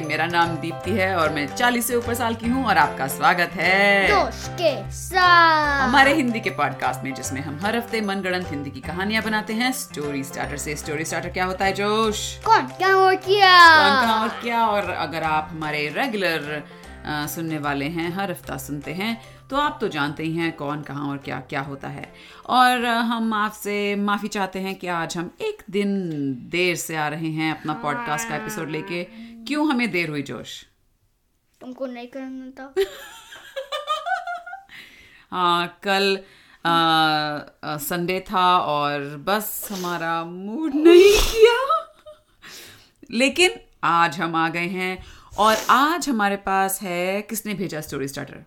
मेरा नाम दीप्ति है और मैं 40 से ऊपर साल की हूँ और आपका स्वागत है। जोश के साथ। हमारे हिंदी के पॉडकास्ट में जिसमें हम हर हफ़्ते मनगढ़ंत हिंदी की कहानियाँ बनाते हैं। स्टोरी स्टार्टर से स्टोरी स्टार्टर क्या होता है जोश? कौन क्या हो किया कौन कहाँ और क्या और अगर आप हमारे रेगुलर सुनने वाले हैं हर हफ़्ता सुनते हैं तो आप तो जानते ही हैं कौन कहाँ और क्या क्या होता है। और हम आपसे माफ़ी चाहते हैं कि आज हम एक दिन देर से आ रहे हैं अपना पॉडकास्ट का एपिसोड लेके। क्यों हमें देर हुई जोश? तुमको नहीं करना था। हाँ कल संडे था और बस हमारा मूड नहीं किया। लेकिन आज हम आ गए हैं और आज हमारे पास है किसने भेजा स्टोरी स्टार्टर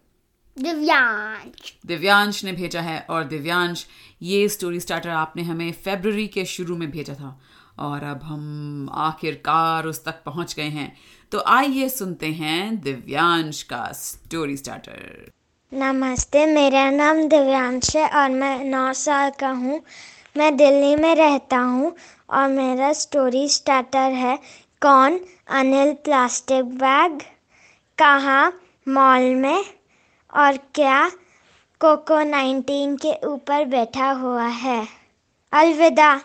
दिव्यांश। दिव्यांश ने भेजा है और दिव्यांश ये स्टोरी स्टार्टर आपने हमें फेब्रुवरी के शुरू में भेजा था। और अब हम आखिरकार उस तक पहुँच गए हैं। तो आइए सुनते हैं दिव्यांश का स्टोरी स्टार्टर नमस्ते, मेरा नाम दिव्यांश है और मैं नौ साल का हूँ। मैं दिल्ली में रहता हूँ और मेरा स्टोरी स्टार्टर है कौन? Anil plastic bag. कहाँ? मॉल में। और क्या कोको नाइनटीन के ऊपर बैठा हुआ है। अलविदा।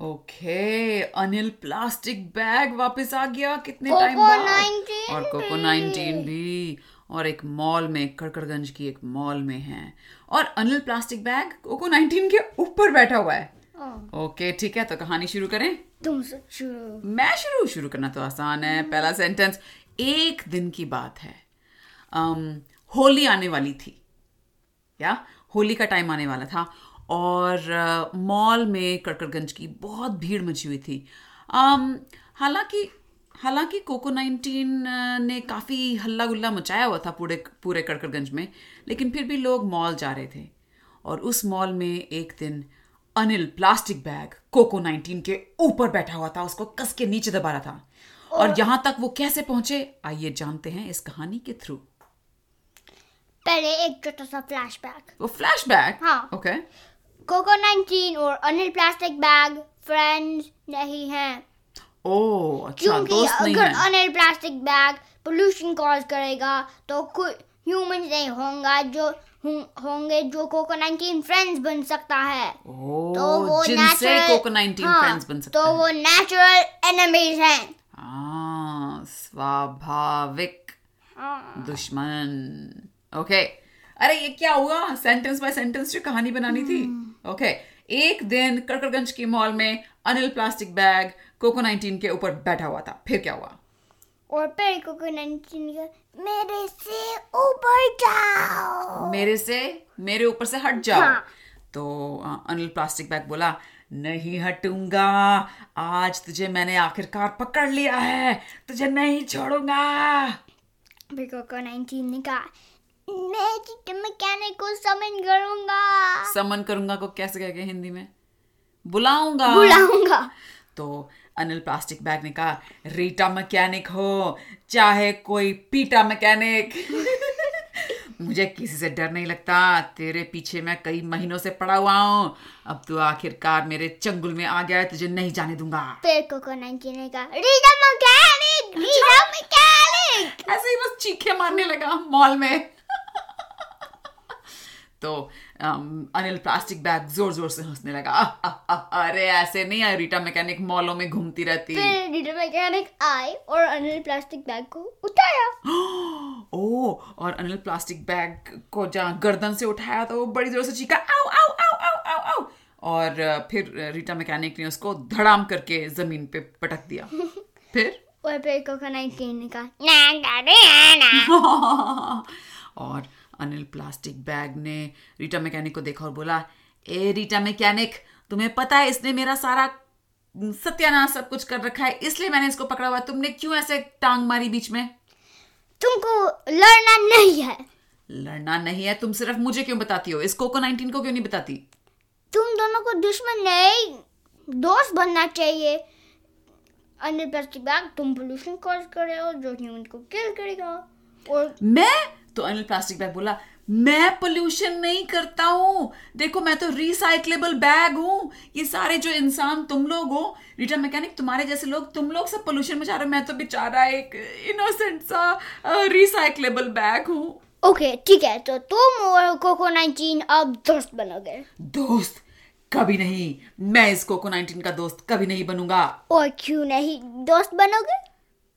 ओके अनिल प्लास्टिक बैग वापस आ गया कितने टाइम बाद? और कोको। 19 भी। और एक मॉल में कड़कड़गंज की एक मॉल में है। और अनिल प्लास्टिक बैग कोको 19 के ऊपर बैठा हुआ है। ओके ठीक है तो कहानी शुरू करें? तुम शुरू। मैं शुरू शुरू करना तो आसान है। पहला सेंटेंस एक दिन की बात है। अम, होली आने वाली थी। या? होली का टाइम आने वाला था। और मॉल में कड़कड़गंज की बहुत भीड़ मची हुई थी। हालाँकि हालाँकि कोको 19 ने काफ़ी हल्ला गुल्ला मचाया हुआ था पूरे पूरे कड़कड़गंज में लेकिन फिर भी लोग मॉल जा रहे थे। और उस मॉल में एक दिन अनिल प्लास्टिक बैग कोको 19 के ऊपर बैठा हुआ था उसको कस के नीचे दबा रहा था। और यहाँ तक वो कैसे पहुँचे आइए जानते हैं इस कहानी के थ्रू। पहले एक छोटा सा फ्लैशबैक। वो फ्लैशबैक? हाँ। ओके। कोको 19 और अनिल प्लास्टिक बैग फ्रेंड्स नहीं हैं ओ अच्छा क्योंकि दोस्त नहीं अगर Anil plastic bag pollution cause करेगा तो कोई ह्यूमंस नहीं होंगे जो होंगे जो कोको 19 फ्रेंड्स बन सकता है ओ तो वो natural- कोको 19 हाँ, फ्रेंड्स बन सकते तो हैं वो नेचुरल एनिमीज हैं स्वाभाविक हाँ। दुश्मन ओके अरे ये क्या हुआ सेंटेंस बाय सेंटेंस जो कहानी बनानी थी। ओके एक दिन कड़कड़गंज की मॉल में अनिल प्लास्टिक बैग कोको 19 के ऊपर बैठा हुआ था। फिर क्या हुआ? और फिर कोको 19 का मेरे से ऊपर जाओ। मेरे से? मेरे ऊपर से हट जाओ। हाँ। तो अनिल प्लास्टिक बैग बोला नहीं हटूँगा। आज तुझे मैंने आखिरकार पकड़ लिया है। तुझे नहीं छोड़ूँगा। फिर कोको 19 ने कहा मैं चिट्टे मैकेनिक को समन करूँगा। समन करूँगा को कैसे कहेंगे हिंदी में? बुलाऊँगा। बुलाऊँगा। तो अनिल प्लास्टिक बैग ने कहा रीटा मैकेनिक हो चाहे कोई पीटा मैकेनिक मुझे किसी से डर नहीं लगता तेरे पीछे मैं कई महीनों से पड़ा हुआ हूँ। अब तू आखिरकार मेरे चंगुल में आ गया है तुझे नहीं जाने दूँगा। फिर कोको 19 ने कहा रीडा मैकेनिक रीडा मैकेनिक ऐसे ही बस चीखे मारने लगा मॉल में। तो अम, अनिल प्लास्टिक बैग ज़ोर ज़ोर से हंसने लगा। "आह, आह, आह, अरे ऐसे नहीं है रीटा मैकेनिक मॉलों में घूमती रहती। फिर रीडा मैकेनिक आए और अनिल प्लास्टिक बैग को उठाया। ओ और अनिल प्लास्टिक बैग को जहाँ गर्दन से उठाया तो वो बड़ी ज़ोर से चीखा आओ आओ आओ आओ आओ आओ और फिर रीटा मैकेनिक ने उसको धड़ाम करके ज़मीन पे पटक दिया। फिर? और फिर कोको 19 ने कहा ना ना ना। और अनिल प्लास्टिक बैग ने रीटा मैकेनिक को देखा और बोला ए रीटा मैकेनिक तुम्हें पता है इसने मेरा सारा सत्यानाश सब कुछ कर रखा है इसलिए मैंने इसको पकड़ा हुआ तुमने क्यों ऐसे टांग मारी बीच में? तुमको लड़ना नहीं है। लड़ना नहीं है? तुम सिर्फ़ मुझे क्यों बताती हो? इस कोको 19 को क्यों नहीं बताती? तुम दोनों को दुश्मन नहीं दोस्त बनना चाहिए। अनिल प्लास्टिक बैग तुम पोल्यूशन कॉज कर रहे हो जो ह्यूमन को किल करेगा। और मैं तो अनिल प्लास्टिक बैग बोला मैं पोल्यूशन नहीं करता हूँ। देखो मैं तो रिसाइकलेबल बैग हूँ। ये सारे जो इंसान तुम लोग हो रीटा मैकेनिक तुम्हारे जैसे लोग तुम लोग सब पोल्यूशन मचा रहे हो। मैं तो बेचारा एक इनोसेंट सा रिसाइकलेबल बैग हूँ। ओके ठीक है तो तुम और कोको 19 अब दोस्त बनोगे। दोस्त? कभी नहीं। मैं इस कोको 19 का दोस्त कभी नहीं बनूँगा। और क्यों नहीं? दोस्त बनोगे?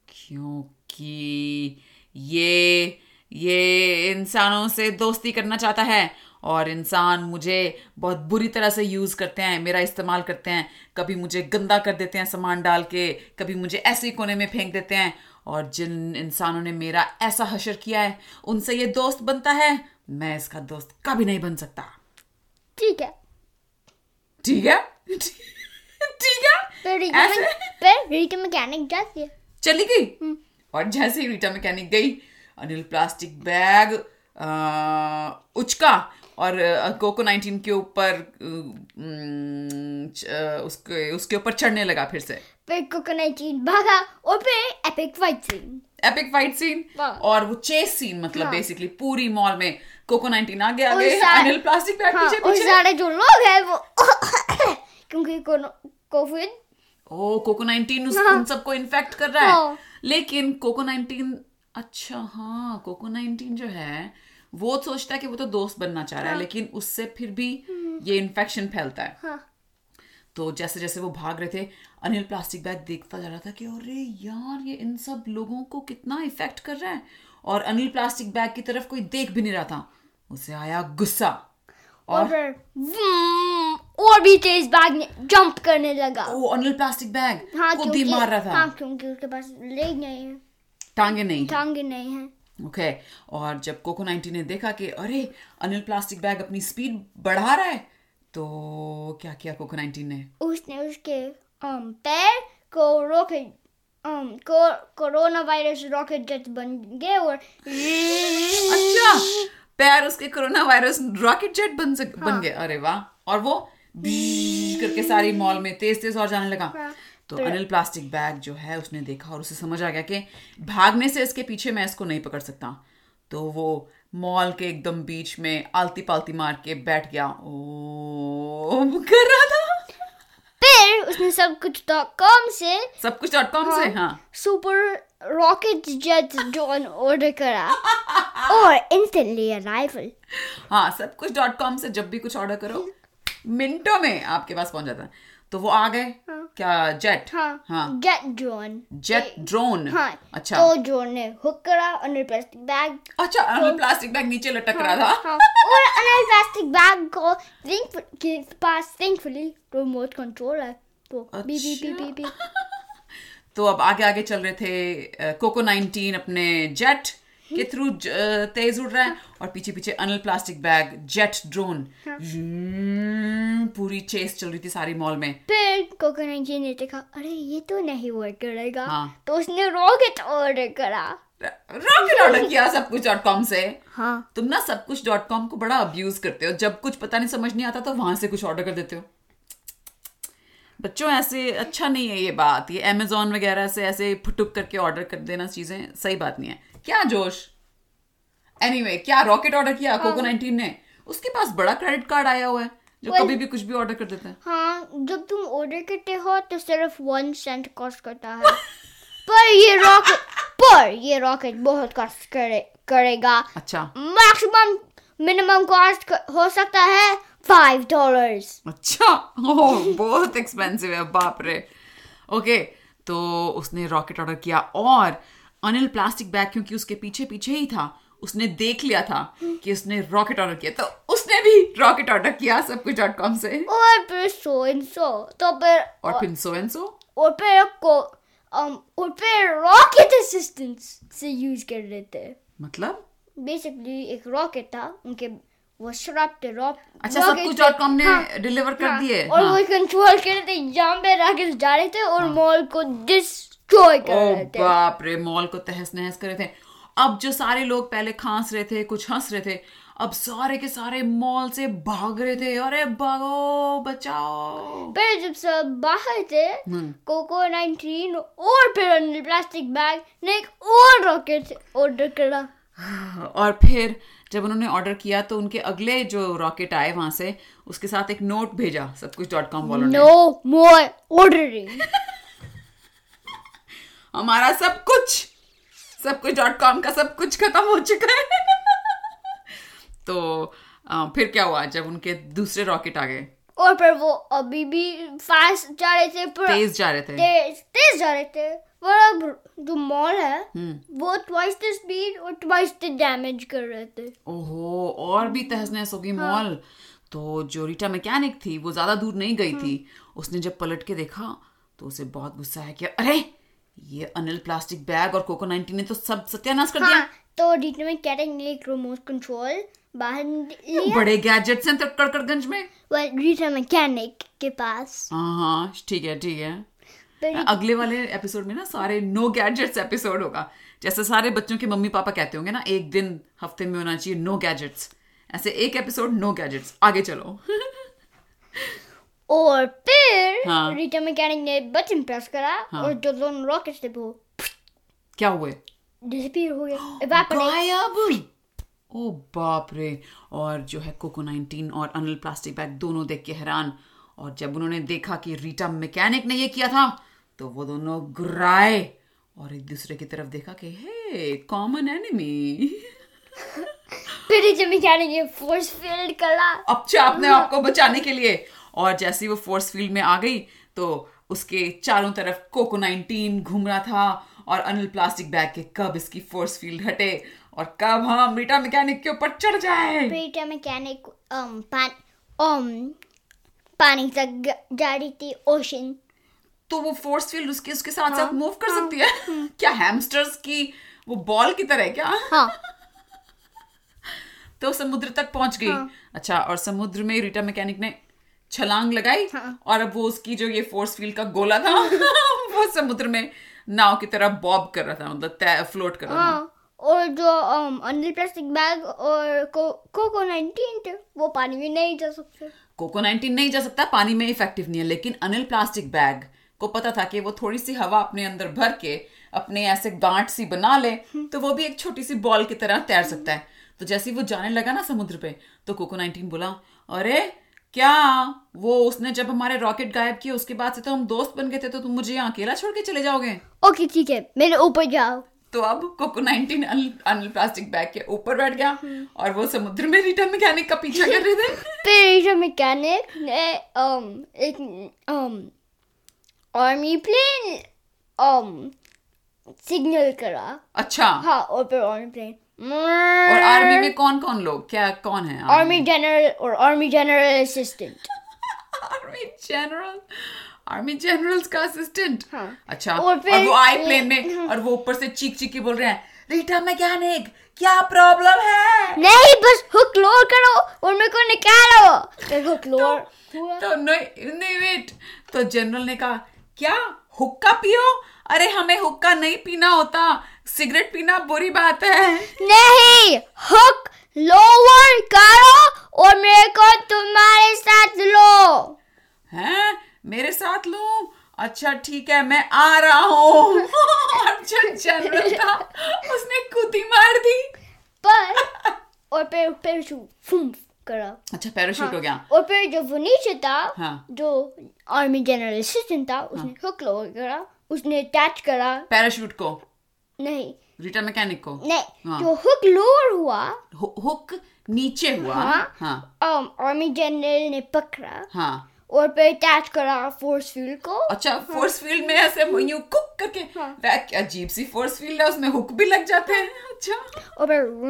क्योंकि ये ये इंसानों से दोस्ती करना चाहता है और इंसान मुझे बहुत बुरी तरह से यूज़ करते हैं मेरा इस्तेमाल करते हैं। कभी मुझे गंदा कर देते हैं सामान डाल के कभी मुझे ऐसे ही कोने में फेंक देते हैं। और जिन इंसानों ने मेरा ऐसा हशर किया है उनसे ये दोस्त बनता है मैं इसका दोस्त कभी नहीं बन सकता। ठीक है। ठीक है? ठीक है? फिर रीटा ऐसे? रीटा मैकेनिक जाती है। चली गई? और जैसे ही रीटा मैकेनिक गई अनिल प्लास्टिक बैग उचका और कोको 19 के ऊपर उम, च- अ, उसके उसके ऊपर चढ़ने लगा फिर से फिर कोको 19 भागा और फिर epic fight scene epic fight scene और वो चेस सीन मतलब हाँ। बेसिकली पूरी मॉल में कोको 19 आगे आगे अनिल प्लास्टिक बैग हाँ, पीछे पीछे सारे जो लोग हैं वो क्योंकि कोविड ओ कोको 19 उस, हाँ। उन सबको इन्फेक्ट कर रहा है हाँ। लेकिन कोको 19 अच्छा हाँ कोको 19 जो है वो सोचता है कि वो तो दोस्त बनना चाह रहा है लेकिन उससे फिर भी ये इन्फेक्शन फैलता है। हाँ। तो जैसे जैसे वो भाग रहे थे अनिल प्लास्टिक बैग देखता जा रहा था कि अरे यार ये इन सब लोगों को कितना इफ़ेक्ट कर रहा है? और अनिल प्लास्टिक बैग की तरफ़ कोई देख भी नहीं रहा था। उसे आया गुस्सा। और और भी तेज बैग ने जंप करने लगा। वो अनिल प्लास्टिक बैग हाँ ही मार रहा था। हाँ क्योंकि उसके पास लेग नहीं है। टांगे नहीं। टांगे नहीं है। ओके और जब कोको 19 ने देखा कि अरे अनिल प्लास्टिक बैग अपनी स्पीड बढ़ा रहा है तो क्या किया कोको 19 ने? उसने उसके um, पैर को रॉकेट um, को कोरोना वायरस रॉकेट जेट बन गए और अच्छा पैर उसके कोरोना वायरस रॉकेट जेट बन सक, हाँ। बन गए। अरे वाह। और वो करके सारी मॉल में तेज तेज और जाने लगा। हाँ। तो अनिल प्लास्टिक बैग जो है उसने देखा और उसे समझ आ गया कि भागने से इसके पीछे मैं इसको नहीं पकड़ सकता। तो वो मॉल के एकदम बीच में आलती पालती मार के बैठ गया। ओ कर रहा था। फिर उसने सब कुछ डॉट कॉम से सब कुछ डॉट कॉम से हाँ सुपर रॉकेट जेट जॉन ऑर्डर करा और इंस्टेंटली अराइवल हाँ सब कुछ डॉट कॉम से जब भी कुछ ऑर्डर करो मिनटों में आपके पास पहुँच जाता है। तो वो आ गए? क्या जेट हाँ। हाँ। जेट ड्रोन जेट ड्रोन हाँ। अच्छा। तो ड्रोन ने हुक करा अंडर प्लास्टिक बैग अच्छा अनिल प्लास्टिक बैग नीचे लटक रहा था। हाँ, और अंडर प्लास्टिक बैग को थिंक के पास थिंकफुली रिमोट कंट्रोल है। तो बी बी बी बी बी तो अब आगे आगे चल रहे थे कोको 19 अपने जेट के थ्रू तेज उड़ रहा है और पीछे पीछे Anil plastic bag jet drone. पूरी चेस चल रही थी सारी मॉल में। फिर कोकोनट जी ने देखा अरे ये तो नहीं वर्क करेगा। हाँ। तो उसने रॉकेट ऑर्डर करा। रॉकेट ऑर्डर किया सब कुछ डॉट कॉम से। हाँ। तुम ना सब कुछ डॉट कॉम को बड़ा अब्यूज करते हो। जब कुछ पता नहीं समझ नहीं आता तो वहाँ से कुछ ऑर्डर कर देते हो। बच्चों ऐसे अच्छा नहीं है ये बात। ये अमेजोन वगैरह से ऐसे फुटुक करके ऑर्डर कर देना चीज़ें सही बात नहीं है। क्या जोश? एनीवे anyway, क्या रॉकेट ऑर्डर किया? कोको 19 ने? उसके पास बड़ा क्रेडिट कार्ड आया हुआ है जो Well- कभी भी कुछ भी ऑर्डर कर देता है। हाँ जब तुम ऑर्डर करते हो तो सिर्फ़ वन सेंट कॉस्ट करता है। पर ये रॉकेट पर ये रॉकेट बहुत कॉस्ट करे करेगा। अच्छा। मैक्सिमम मिनिमम कॉस्ट हो सकता है फाइव डॉलर्स अच्छा। ओह बहुत एक्सपेंसिव है बाप रे। ओके तो उसने रॉकेट ऑर्डर किया। और अनिल प्लास्टिक बैग क्योंकि उसके पीछे पीछे ही था उसने देख लिया था कि उसने रॉकेट ऑर्डर किया तो उसने भी रॉकेट ऑर्डर किया सब कुछ डॉट कॉम से। और फिर सो एंड सो तो फिर और फिर सो एंड सो और फिर को um, और फिर रॉकेट असिस्टेंस से यूज़ कर रहे थे। मतलब? बेसिकली एक रॉकेट था उनके वो श्रप थे रॉक अच्छा सब कुछ डॉट कॉम ने डिलीवर कर दिए और हाँ। वो कंट्रोल कर रहे थे जहाँ पे रॉकेट जा रहे थे और मॉल को डिस्ट्रॉय कर रहे थे। बाप रे मॉल को तहस नहस कर रहे थे। अब जो सारे लोग पहले खांस रहे थे कुछ हंस रहे थे अब सारे के सारे मॉल से भाग रहे थे अरे भागो बचाओ फिर जब सब बाहर थे। कोको 19 और फिर प्लास्टिक बैग ने एक और रॉकेट ऑर्डर करा और फिर जब उन्होंने ऑर्डर किया तो उनके अगले जो रॉकेट आए वहाँ से उसके साथ एक नोट भेजा सब कुछ डॉट कॉम वालों ने No more ordering. हमारा सब कुछ सब कुछ डॉट कॉम का सब कुछ खत्म हो चुका है। तो अ, फिर क्या हुआ जब उनके दूसरे रॉकेट आ गए? और फिर वो अभी भी फास्ट जा रहे थे पर तेज जा रहे थे। तेज तेज जा रहे थे। पर अब जो मॉल है हम्म। वो ट्वाइस द स्पीड और ट्वाइस द डैमेज कर रहे थे। ओहो और भी तहस नहस होगी मॉल तो जो रीटा मैकेनिक थी वो ज़्यादा दूर नहीं गई थी। उसने जब पलट के देखा तो उसे बहुत गुस्सा है कि अरे ये अनिल प्लास्टिक बैग और कोको 19 ने तो सब सत्यानाश कर दिया। हाँ तो डीटी में कैटेक ने एक रिमोट कंट्रोल बाहर लिया। बड़े गैजेट्स हैं तो कड़कड़गंज में। Well, रीटा मैकेनिक के पास। हाँ हाँ ठीक है ठीक है। अगले वाले एपिसोड में ना सारे नो गैजेट्स एपिसोड होगा। जैसे सारे बच्चों के मम्मी पापा कहते होंगे ना एक दिन हफ़्ते में होना चाहिए नो गैजेट्स ऐसे एक एपिसोड नो गैजेट्स आगे चलो। और फिर हाँ। रीटा मैकेनिक ने बटन प्रेस करा हाँ। और जो दोनों रॉकेट्स थे वो क्या हुए? डिसअपीयर हो गए गायब ओ बाप रे। और जो है कोको 19 और अनिल प्लास्टिक बैग दोनों देख के हैरान। और जब उन्होंने देखा कि रीटा मैकेनिक ने ये किया था तो वो दोनों गुर्राए और एक दूसरे की तरफ़ देखा कि हे कॉमन एनिमी फिर रीटा मैकेनिक ने फोर्स फ़ील्ड करा अच्छा अपने आप को बचाने के लिए? और जैसे ही वो फोर्स फ़ील्ड में आ गई तो उसके चारों तरफ़ कोको 19 घूम रहा था और अनिल प्लास्टिक बैग के कब इसकी फोर्स फ़ील्ड हटे और कब हम रीटा मैकेनिक के ऊपर चढ़ जाए। रीटा मैकेनिक um, पान, um, पानी तक जा रही थी ओशन तो वो फोर्स फ़ील्ड उसके उसके साथ हाँ, साथ मूव कर हाँ, सकती है। हाँ, क्या हैमस्टर्स की वो बॉल की तरह है क्या? हाँ। तो समुद्र तक पहुँच गई। हाँ. अच्छा और समुद्र में रीटा मैकेनिक ने छलांग लगाई हाँ. और अब वो उसकी जो ये फोर्स फ़ील्ड का गोला था वो समुद्र में नाव की तरह बॉब कर रहा था मतलब फ्लोट कर रहा था। हाँ और जो अनिल प्लास्टिक बैग और को, कोको 19 थे वो पानी में नहीं जा सकते। कोको 19 नहीं जा सकता पानी में इफ़ेक्टिव नहीं है लेकिन अनिल प्लास्टिक बैग को पता था कि वो थोड़ी सी हवा अपने अंदर भर के अपने ऐसे गांठ सी बना ले तो वो भी एक छोटी सी बॉल की तरह तैर सकता है। तो जैसे ही वो जाने लगा ना समुद्र पे तो कोको 19 बोला अरे क्या वो उसने जब हमारे रॉकेट गायब किए उसके बाद से तो हम दोस्त बन गए थे तो तुम मुझे यहाँ अकेला छोड़ के चले जाओगे? ओके ठीक है मेरे ऊपर जाओ। तो अब कोको 19 अनिल प्लास्टिक बैग के ऊपर बैठ गया और वो समुद्र में रीटा मैकेनिक का पीछा कर रहे थे। फिर रीटा मैकेनिक ने um, एक um, army plane um, signal करा। अच्छा। हाँ और फिर आर्मी प्लेन और आर्मी में कौन कौन लोग? क्या कौन है आर्मी जनरल और army general assistant army general army generals का असिस्टेंट हाँ। अच्छा और और, वो आई प्लेन में और वो ऊपर से चीख चीख के बोल रहे हैं रीटा मैकेनिक क्या प्रॉब्लम है? नहीं बस हुक लोड करो और मेरे को निकालो। फिर हुक लोड हुआ। तो नहीं नहीं वेट तो जनरल ने कहा क्या? हुक्का पियो? अरे हमें हुक्का नहीं पीना होता। सिगरेट पीना बुरी बात है। नहीं हुक लोअर करो और मेरे को तुम्हारे साथ लो। हैं? मेरे साथ लूँ? अच्छा ठीक है मैं आ रहा हूँ। और जो जनरल था उसने कुदी मार दी। पर और फिर शू फूम करा। अच्छा पैराशूट हाँ, हो गया। और फिर जो वो नीचे था हाँ। जो आर्मी जनरल असिस्टेंट था उसने हाँ, हुक लोअर करा। उसने अटैच करा। पैराशूट को? नहीं। रीटा मैकेनिक को? नहीं हाँ। जो हुक लोअर हुआ। हु- हुक नीचे हुआ? हाँ। हाँ। um, आर्मी जनरल ने पकड़ा। हाँ। और फिर अटैच करा फोर्स फ़ील्ड को। अच्छा हाँ. फोर्स फ़ील्ड में ऐसे यूँ कुक करके हाँ। अजीब सी फोर्स फ़ील्ड है उसमें हुक भी लग जाते हैं। अच्छा। और फिर वो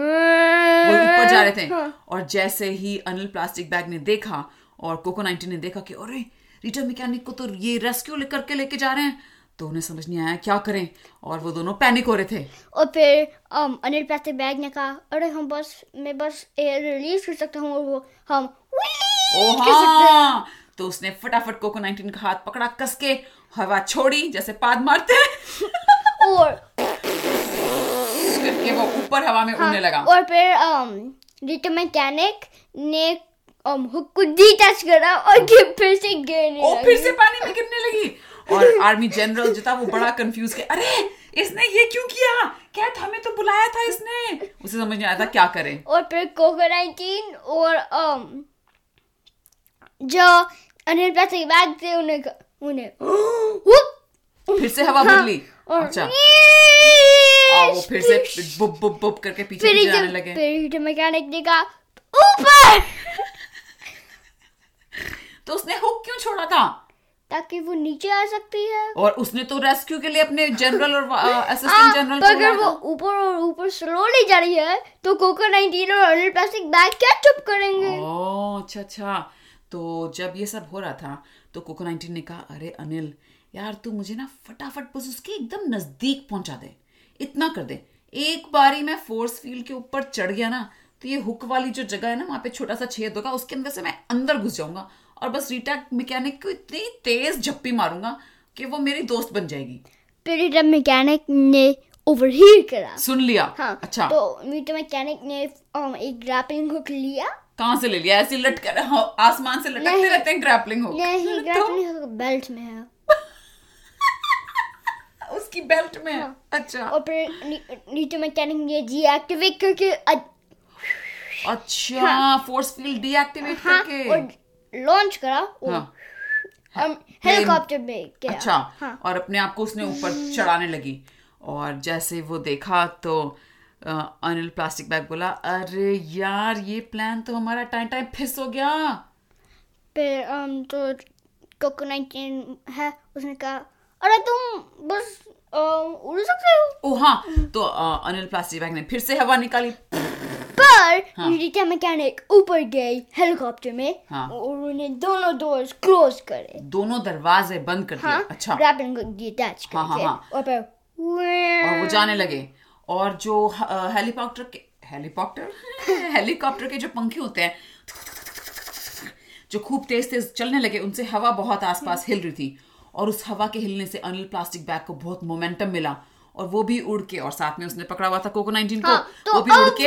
ऊपर जा रहे थे। हाँ। और जैसे ही अनिल प्लास्टिक बैग ने देखा और कोको 19 ने देखा कि अरे रीटा मैकेनिक को तो ये रेस्क्यू करके लेके जा रहे हैं। तो उन्हें समझ नहीं आया क्या करें और वो दोनों पैनिक हो रहे थे। और फिर um, अनिल प्लास्टिक बैग ने कहा अरे हम बस मैं बस एयर रिलीज़ कर सकता हूँ और वो हम ओ हैं! हाँ। तो उसने फटाफट कोको 19 का हाथ पकड़ा कस के हवा छोड़ी जैसे पाद मारते और करके वो ऊपर हवा में उड़ने लगा। और फिर um, रीटा मैकेनिक ने um, हुक को डिटैच करा और फिर से गिरने ओ। फिर से पानी में गिरने लगी। और आर्मी जनरल जो था वो बड़ा कंफ्यूज के अरे इसने ये क्यों किया? कैथ हमें तो बुलाया था इसने? उसे समझ नहीं आया था क्या करें। और फिर कोको नाइनटीन और um, जो अनिल प्लास्टिक बैग थे उन्हें उन्हें फिर से हवा हाँ, बदली। और अच्छा। और वो फिर से बुप बुप बुप करके पीछे पीछे जब लगे। फिर मैकेनिक ने कहा ऊपर! तो उसने हुक क्यों छोड़ा था? ताकि वो नीचे आ सकती है। और उसने तो रेस्क्यू के लिए अपने जनरल और असिस्टेंट जनरल तो अगर वो ऊपर और ऊपर स्लोली जा रही है तो कोको 19 और अनिल प्लास्टिक बैग क्या चुप करेंगे। ओह अच्छा अच्छा। तो जब ये सब हो रहा था तो कोको 19 ने कहा अरे अनिल यार तू मुझे ना फटाफट बस उसके एकदम नज़दीक पहुँचा दे। इतना कर दे। एक बारी मैं फोर्स फ़ील्ड के ऊपर चढ़ गया ना तो ये हुक वाली जो जगह है ना वहाँ पे छोटा सा छेद होगा उसके अंदर से मैं अंदर घुस जाऊँगा। और बस रीटा मैकेनिक को इतनी तेज झप्पी मारूँगा कि वो मेरी दोस्त बन जाएगी। फिर जब मैकेनिक ने ओवरहीट करा। सुन लिया? हाँ अच्छा। तो मीटर मैकेनिक ने um, एक ग्रैपलिंग हुक लिया। कहाँ से ले लिया? ऐसे लट कर हाँ, आसमान से लटकते रहते हैं ग्रैपलिंग हो नहीं ग्रैपलिंग हुक बेल्ट में है। उसकी बेल्ट में हाँ। अच्छा। और फिर नीचे मैकेनिक ने डीएक्टिवेट करके अ- अच्छा फोर्स फ़ील्ड डीएक्टिवेट हाँ करके। और लॉन्च करा और हाँ। um, हेलीकॉप्टर में गया। अच्छा। हाँ। और अपने आप को उसने ऊपर चढ़ाने लगी। और जैसे वो देखा तो अनिल प्लास्टिक बैग बोला अरे यार ये प्लान तो हमारा टाइम टाइम फिस हो गया। फिर um, तो कोको 19 है उसने कहा अरे तुम बस उड़ सकते हो? ओ हाँ। तो अनिल प्लास्टिक बैग ने फिर से हवा निकाली। पर हाँ। रीटा मैकेनिक ऊपर गई हेलीकॉप्टर में हाँ। और उन्हें दोनों डोर्स क्लोज करे। दोनों दरवाजे बंद कर दिए। हाँ अच्छा। ग्रैपलिंग को डिटैच हाँ, हाँ, हाँ। और फिर और वो जाने लगे। और जो हेलीकॉप्टर के हेलीकॉप्टर हेलीकॉप्टर के जो पंखे होते हैं जो खूब तेज तेज चलने लगे उनसे हवा बहुत आसपास हिल रही थी। और उस हवा के हिलने से अनिल प्लास्टिक बैग को बहुत मोमेंटम मिला। और वो भी उड़ के और साथ में उसने पकड़ा हुआ था कोको 19 को हाँ, तो वो भी उड़ के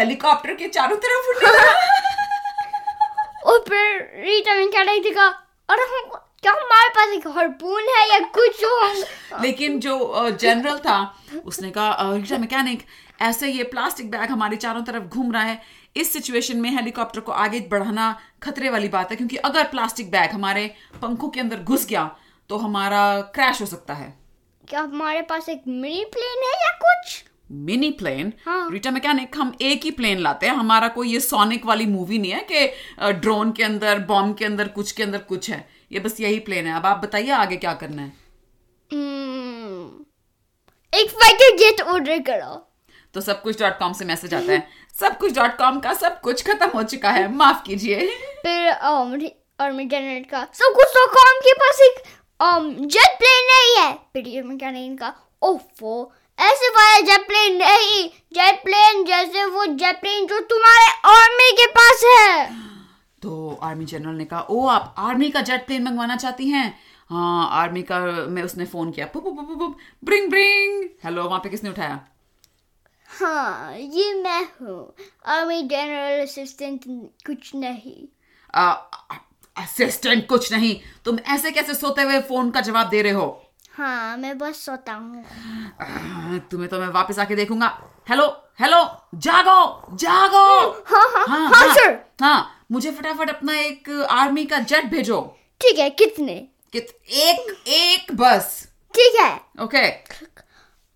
हेलीकॉप्टर के चारों तरफ़ लगा और फिर रीटा ने कहा अरे हम क्या हमारे पास एक हार्पून है या कुछ हम लेकिन जो जनरल था उसने कहा "अ, रिक्शा मैकेनिक ऐसे ये प्लास्टिक बैग हमारे चारों तरफ़ घूम रहा है। इस सिचुएशन में हेलीकॉप्टर को आगे बढ़ाना खतरे वाली बात है क्योंकि अगर प्लास्टिक बैग हमारे पंखों के अंदर घुस गया तो हमारा क्रैश हो सकता है। क्या हमारे पास एक मिनी प्लेन है या कुछ? मिनी प्लेन हाँ। रीटा मैकेनिक हम एक ही प्लेन लाते हैं। हमारा कोई ये सोनिक वाली मूवी नहीं है कि ड्रोन के अंदर बॉम्ब के अंदर कुछ के अंदर कुछ है। ये बस यही प्लेन है। अब आप बताइए आगे क्या करना है। हम्म, एक फाइटर जेट ऑर्डर करो। तो सब कुछ डॉट कॉम से मैसेज आता है। सब कुछ डॉट कॉम का सब कुछ खत्म हो चुका है। माफ़ कीजिए। फिर और का। सब कुछ तो काम के पास एक जेट प्लेन नहीं है। फिर ये मैकेनिक का। ओफो ऐसे वाला जेट प्लेन नहीं। जेट प्लेन जैसे वो जेट प्लेन जो तुम्हारे आर्मी के पास है। तो आर्मी जनरल ने कहा ओ आप आर्मी का जेट प्लेन मंगवाना चाहती हैं? हाँ आर्मी का में उसने फ़ोन किया। पुप, पुप, पुप, ब्रिंग ब्रिंग हेलो वहाँ पे किसने उठाया? हाँ ये मैं हूँ। आर्मी जनरल असिस्टेंट कुछ नहीं। असिस्टेंट कुछ नहीं। तुम ऐसे कैसे सोते हुए फ़ोन का जवाब दे रहे हो? हाँ मैं बस सोता हूँ। तुम्हें तो मैं वापस आके देखूँगा। हेलो हेलो जागो जागो। हाँ हाँ हाँ हाँ सर हाँ मुझे फटाफट अपना एक आर्मी का जेट भेजो। ठीक है कितने? कित एक एक बस। ठीक है। ओके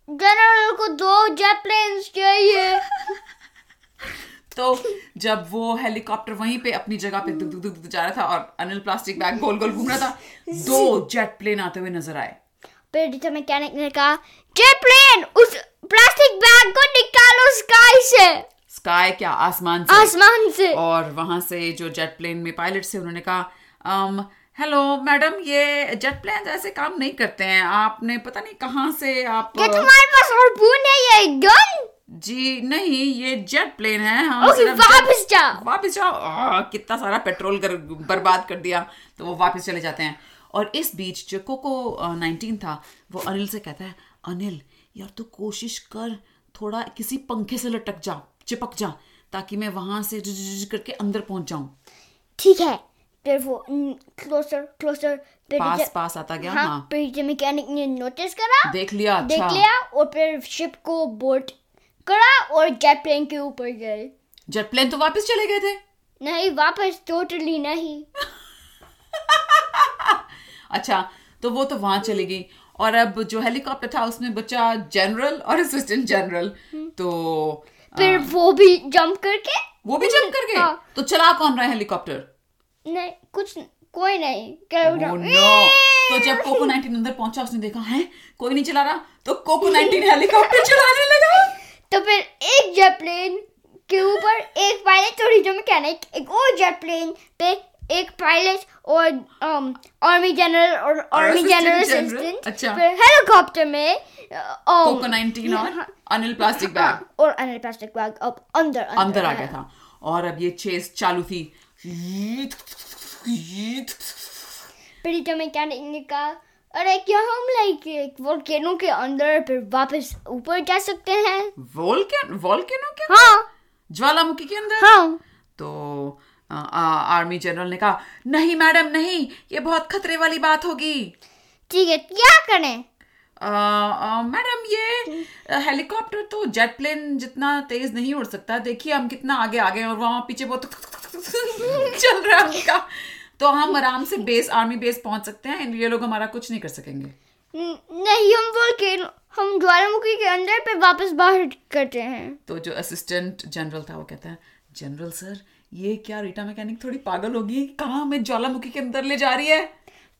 जनरल को दो जेट प्लेन्स चाहिए। तो जब वो हेलीकॉप्टर वहीं पे अपनी जगह पे दुक दुक दुक जा रहा था और अनिल प्लास्टिक बैग गोल गोल घूम रहा था दो जेट प्लेन आते हुए नज़र आए। मैकेनिक ने कहा जेट प्लेन उस प्लास्टिक बैग को निकालो स्काई से। स्काई क्या आसमान से? आसमान से। और वहाँ से जो जेट प्लेन में पायलट से उन्होंने कहा "अम, हेलो मैडम ये जेट प्लेन ऐसे काम नहीं करते हैं। आपने पता नहीं कहाँ से आप क्या तुम्हारे पास हार्पून है या गन? जी नहीं ये जेट प्लेन है हम ओके jet- वापस जाओ। वापस जाओ। कितना सारा पेट्रोल कर बर्बाद कर दिया तो वो वापस चले जाते हैं। और इस बीच जो कोको नाइनटीन था वो अनिल से कहता है अनिल यार तू तो कोशिश कर थोड़ा किसी पंखे से लटक जा चिपक जा ताकि मैं वहाँ से करके अंदर पहुँच जाऊँ। ठीक है फिर वो क्लोजर क्लोजर पास पास आता गया हाँ हाँ। फिर मैकेनिक ने नोटिस करा देख लिया अच्छा। देख लिया और फिर शिप को बोट करा और जेट प्लेन के ऊपर गए। जेट प्लेन तो वापस चले गए थे? नहीं वापस टोटली नहीं। अच्छा तो वो तो वहाँ चली गई। और अब जो हेलीकॉप्टर था उसमें बचा जनरल और असिस्टेंट जनरल तो फिर आ, वो भी जंप करके वो भी जंप करके? हाँ। तो चला कौन रहा है हेलीकॉप्टर नहीं कुछ कोई नहीं। क्या Oh no! तो जब कोको 19 अंदर पहुँचा उसने देखा है? कोई नहीं चला रहा? तो कोको 19 हेलीकॉप्टर चलाने लगा। तो फिर एक जेट प्लेन के ऊपर एक पायलट और जो मैकेनिक एक और जेट प्लेन पे एक पायलट और आर्मी जनरल और आर्मी जनरल असिस्टेंट अच्छा। फिर हेलीकॉप्टर में um, कोको 19 और अनिल प्लास्टिक बैग और अनिल प्लास्टिक बैग अब अंदर अंदर आ गया था। और अब ये चेस चालू थी। फिर जो मैकेनिक ने कहा अरे क्या हम लाइक एक वोल्केनो के अंदर फिर वापस ऊपर जा सकते हैं? वोल्केन वोल्केनो के हाँ। ज्वालामुखी के अंदर? हाँ। तो आ, आ, आर्मी जनरल ने कहा नहीं मैडम नहीं ये बहुत खतरे वाली बात होगी. ठीक है क्या करें? मैडम ये हेलीकॉप्टर तो जेट प्लेन जितना तेज नहीं उड़ सकता। देखिए हम कितना आगे आ गए और वहाँ पीछे बहुत चल रहा है उनका तो हम आराम से बेस आर्मी बेस पहुँच सकते हैं ये लोग हमारा कुछ नहीं कर सकेंगे। नहीं हम वोल्केनो हम ज्वालामुखी के अंदर पे वापस बाहर करते हैं। तो जो असिस्टेंट जनरल था वो कहता है जनरल सर ये क्या रीटा मैकेनिक थोड़ी पागल होगी? कहाँ हमें ज्वालामुखी के अंदर ले जा रही है?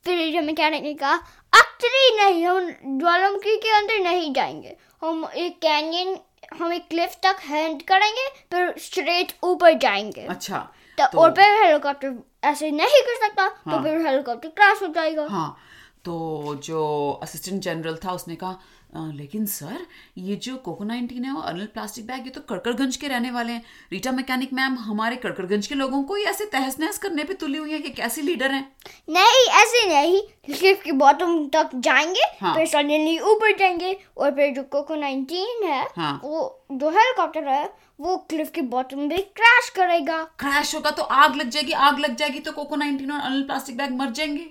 फिर रीटा मैकेनिक ने कहा एक्चुअली नहीं हम ज्वालामुखी के अंदर नहीं जाएँगे। हम एक कैनियन हम एक क्लिफ तक हैंड करेंगे फिर स्ट्रेट ऊपर जाएँगे। अच्छा तो, और फिर हेलीकॉप्टर ऐसे नहीं कर सकता। तो फिर हेलीकॉप्टर क्रैश हो जाएगा। हाँ तो जो असिस्टेंट जनरल था उसने कहा "अ, लेकिन सर ये जो कोको नाइनटीन है और अनिल प्लास्टिक बैग ये तो कड़कड़गंज के रहने वाले हैं। रीटा मैकेनिक मैम हमारे कड़कड़गंज के लोगों को ही ऐसे तहस नहस करने पे तुली हुई है कि कैसी लीडर हैं? नहीं ऐसे नहीं। क्लिफ के बॉटम तक जाएँगे हाँ। फिर सडनली ऊपर जाएँगे और फिर जो कोको 19 है हाँ। वो जो हेलीकॉप्टर है वो क्लिफ के बॉटम में क्रैश करेगा। क्रैश होगा तो आग लग जाएगी आग लग जाएगी तो कोको नाइनटीन और अनिल प्लास्टिक बैग मर जाएँगे।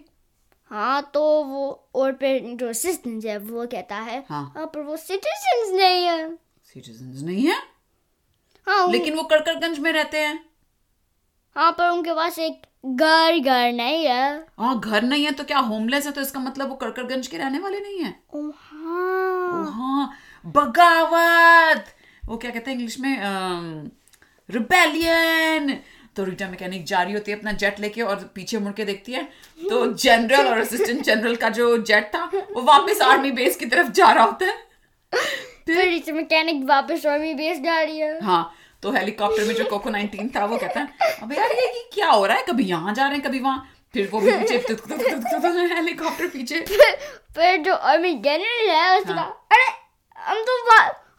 हाँ तो वो और फिर जो असिस्टेंट है वो कहता है हाँ। पर वो सिटीजन्स नहीं है। सिटीजन नहीं है? हाँ लेकिन वो कड़कड़गंज में रहते हैं। हाँ पर उनके पास एक घर घर नहीं है। हाँ घर नहीं है तो क्या होमलेस है तो इसका मतलब वो कड़कड़गंज के रहने वाले नहीं है? ओ हाँ। ओ हाँ बगावत! वो क्या कहते हैं इंग्लिश में? रिबेलियन तो रीटा मैकेनिक जा रही होती है अपना जेट लेके और पीछे मुड़ के देखती है। तो जनरल और असिस्टेंट जनरल का जो जेट था वो वापस आर्मी बेस की तरफ़ जा रहा होता है। फिर इसे मैकेनिक वापस आर्मी बेस जा रही है। हाँ तो हेलीकॉप्टर में जो कोको 19 था वो कहता है अबे यार ये क्या हो रहा है? कभी यहाँ जा रहे हैं कभी वहाँ। फिर वो भी पीछे हेलीकॉप्टर पीछे। फिर जो आर्मी जनरल है उसने हाँ। अरे हम तो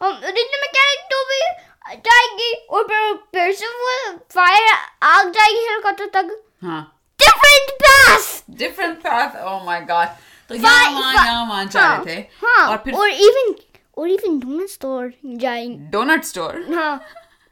हम रिटर्न मैकेनिक तो भी जाएगी और वो फायर आग जाएगी हेलीकॉप्टर तक। हाँ। Different pass different path oh my God तो यहाँ वहाँ यहाँ वहाँ जा रहे थे। हाँ और फिर और इवन और इवन डोनट स्टोर जाएँगे डोनट स्टोर हाँ।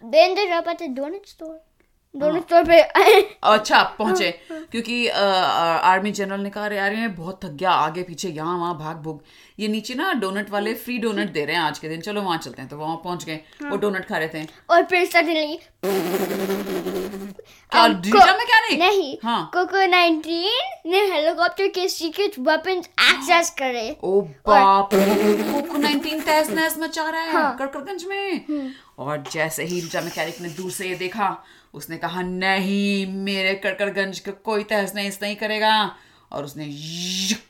then दे रहा पाते डोनट स्टोर डोनट हाँ। स्टोर पे अच्छा पहुँचे। क्योंकि आर्मी जनरल ने कहा "अरे यार ये बहुत थक गया आगे पीछे यहाँ वहाँ भाग भूग। ये नीचे ना डोनट वाले फ्री डोनट दे रहे हैं आज के दिन। चलो वहाँ चलते हैं। तो वहाँ पहुँच गए। वो डोनट खा रहे थे। और फिर सडनली क्या नहीं? हाँ। कोको 19 ने हेलीकॉप्टर के सीक्रेट वेपन्स एक्सेस करे। ओ बाप रे। कोको 19 तहस मचा रहा है। हाँ। कड़कड़गंज में। और जैसे ही रिजा मैकेनिक ने दूर से ये देखा उसने कहा नहीं मेरे कड़कड़गंज का कोई तहस नहस नहीं करेगा। और उसने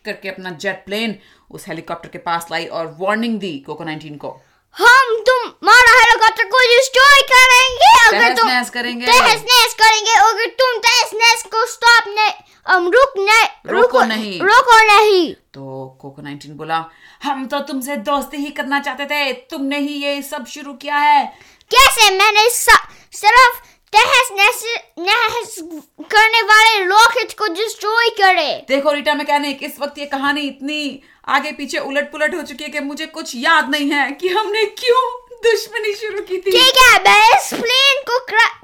करके अपना जेट प्लेन उस हेलीकॉप्टर के पास लाई और वार्निंग दी कोको 19 को। हम तुम्हारा हेलीकॉप्टर को डिस्ट्रॉय करेंगे अगर तुम नहस करेंगे। तहस नहस करेंगे अगर तुम तहस नहस को स्टॉप नहीं हम रुक नहीं रोको नहीं। रोको नहीं। तो कोको 19 बोला हम तो तुमसे दोस्ती ही करना चाहते थे तुमने ही ये सब शुरू किया है। कैसे मैंने सिर्फ़ तहस नहस नहस करने वाले रॉकेट को डिस्ट्रॉय करे? देखो रीटा मैकेनिक इस वक्त ये कहानी इतनी आगे पीछे उलट पुलट हो चुकी है कि मुझे कुछ याद नहीं है कि हमने क्यों दुश्मनी शुरू की थी। ठीक है मैं इस प्लेन को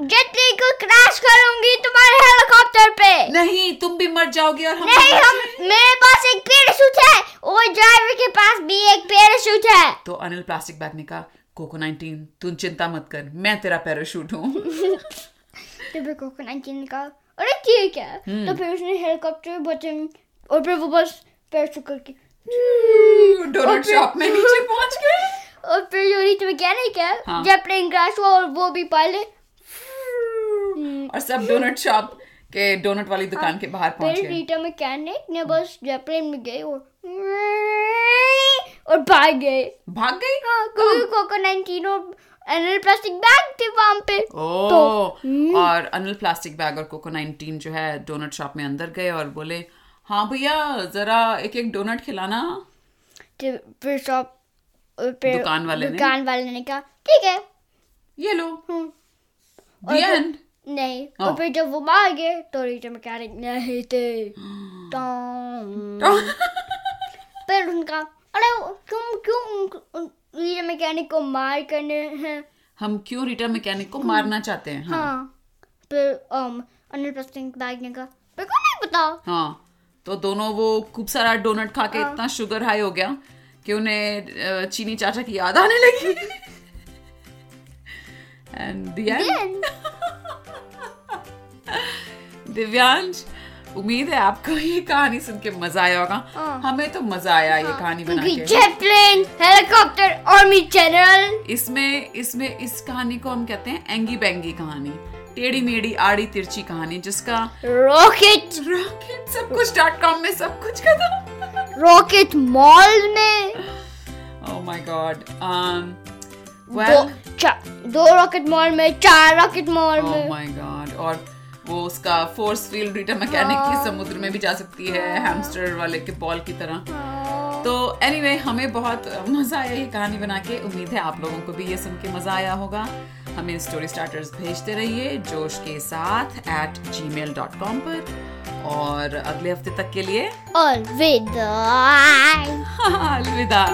जेट प्लेन को क्रैश करूँगी तुम्हारे हेलीकॉप्टर पे। नहीं तुम भी मर जाओगे और हम नहीं हम मेरे पास एक पैराशूट है और ड्राइवर के पास भी एक पैराशूट है। तो अनिल प्लास्टिक बैग ने कहा कोको 19 तुम चिंता मत कर मैं तेरा पैराशूट हूँ। तो फिर कोको नाइनटीन का अरे ठीक है। तो फिर उसने हेलीकॉप्टर बटन और फिर वो बस पैराशूट करके डोनट शॉप में नीचे पहुँच गए? और फिर जो मैकेनिक है हाँ। जब प्लेन क्रैश हुआ और वो भी पायलट और सब डोनट शॉप के डोनट वाली दुकान के बाहर पहुँच फिर गए रीटा मैकेनिक ने बस जेप्लेन में गए और और भाग गए। भाग गई? हाँ क्योंकि कोको 19 और एनएल प्लास्टिक बैग थे वहाँ पे। ओ तो- और अनिल प्लास्टिक बैग और कोको 19 जो है डोनट शॉप में अंदर गए और बोले हाँ भैया जरा एक एक डोनट खिलाना। तो फिर शॉप और दुकान वाले ने? दुकान वाले ने कहा ठीक है। ये लो। हम्म, The नहीं. और फिर जब वो मार गए तो रीटा मैकेनिक नहीं थे। तो फिर उनका अरे तुम क्यों उन- उन- रीटा मैकेनिक को मार करने हैं? हम क्यों रीटा मैकेनिक को मारना चाहते हैं? हाँ। हाँ। फिर अनिल प्लास्टिक बैग ने कहा को नहीं पता। हाँ। तो दोनों वो खूब सारा डोनट खा के इतना शुगर हाई हो गया कि उन्हें चीनी चाचा की याद आने लगी। एंड दिव्यांश उम्मीद है आपको ये कहानी सुन के मज़ा आया होगा। हाँ। हमें तो मज़ा आया ये कहानी बना के। Jet plane helicopter army general इसमें इसमें इस कहानी को हम कहते हैं एँगी बेंगी कहानी। टेढ़ी मेढ़ी आड़ी तिरछी कहानी जिसका रॉकेट रॉकेट सब कुछ डॉट कॉम में सब कुछ खत्म रॉकेट मॉल में। ओह माय गॉड um दो well चा- दो रॉकेट मॉल में चार रॉकेट मॉल ओह में। माय गॉड और वो उसका फोर्स फ़ील्ड रीटा मैकेनिक की समुद्र में भी जा सकती है हैमस्टर वाले के बॉल की तरह। तो एनीवे anyway, हमें बहुत मज़ा आया ये कहानी बना के। उम्मीद है आप लोगों को भी ये सुन के मज़ा आया होगा। हमें स्टोरी स्टार्टर्स भेजते रहिए जोश के साथ at ji mail dot com पर। और अगले हफ़्ते तक के लिए अलविदा। अलविदा।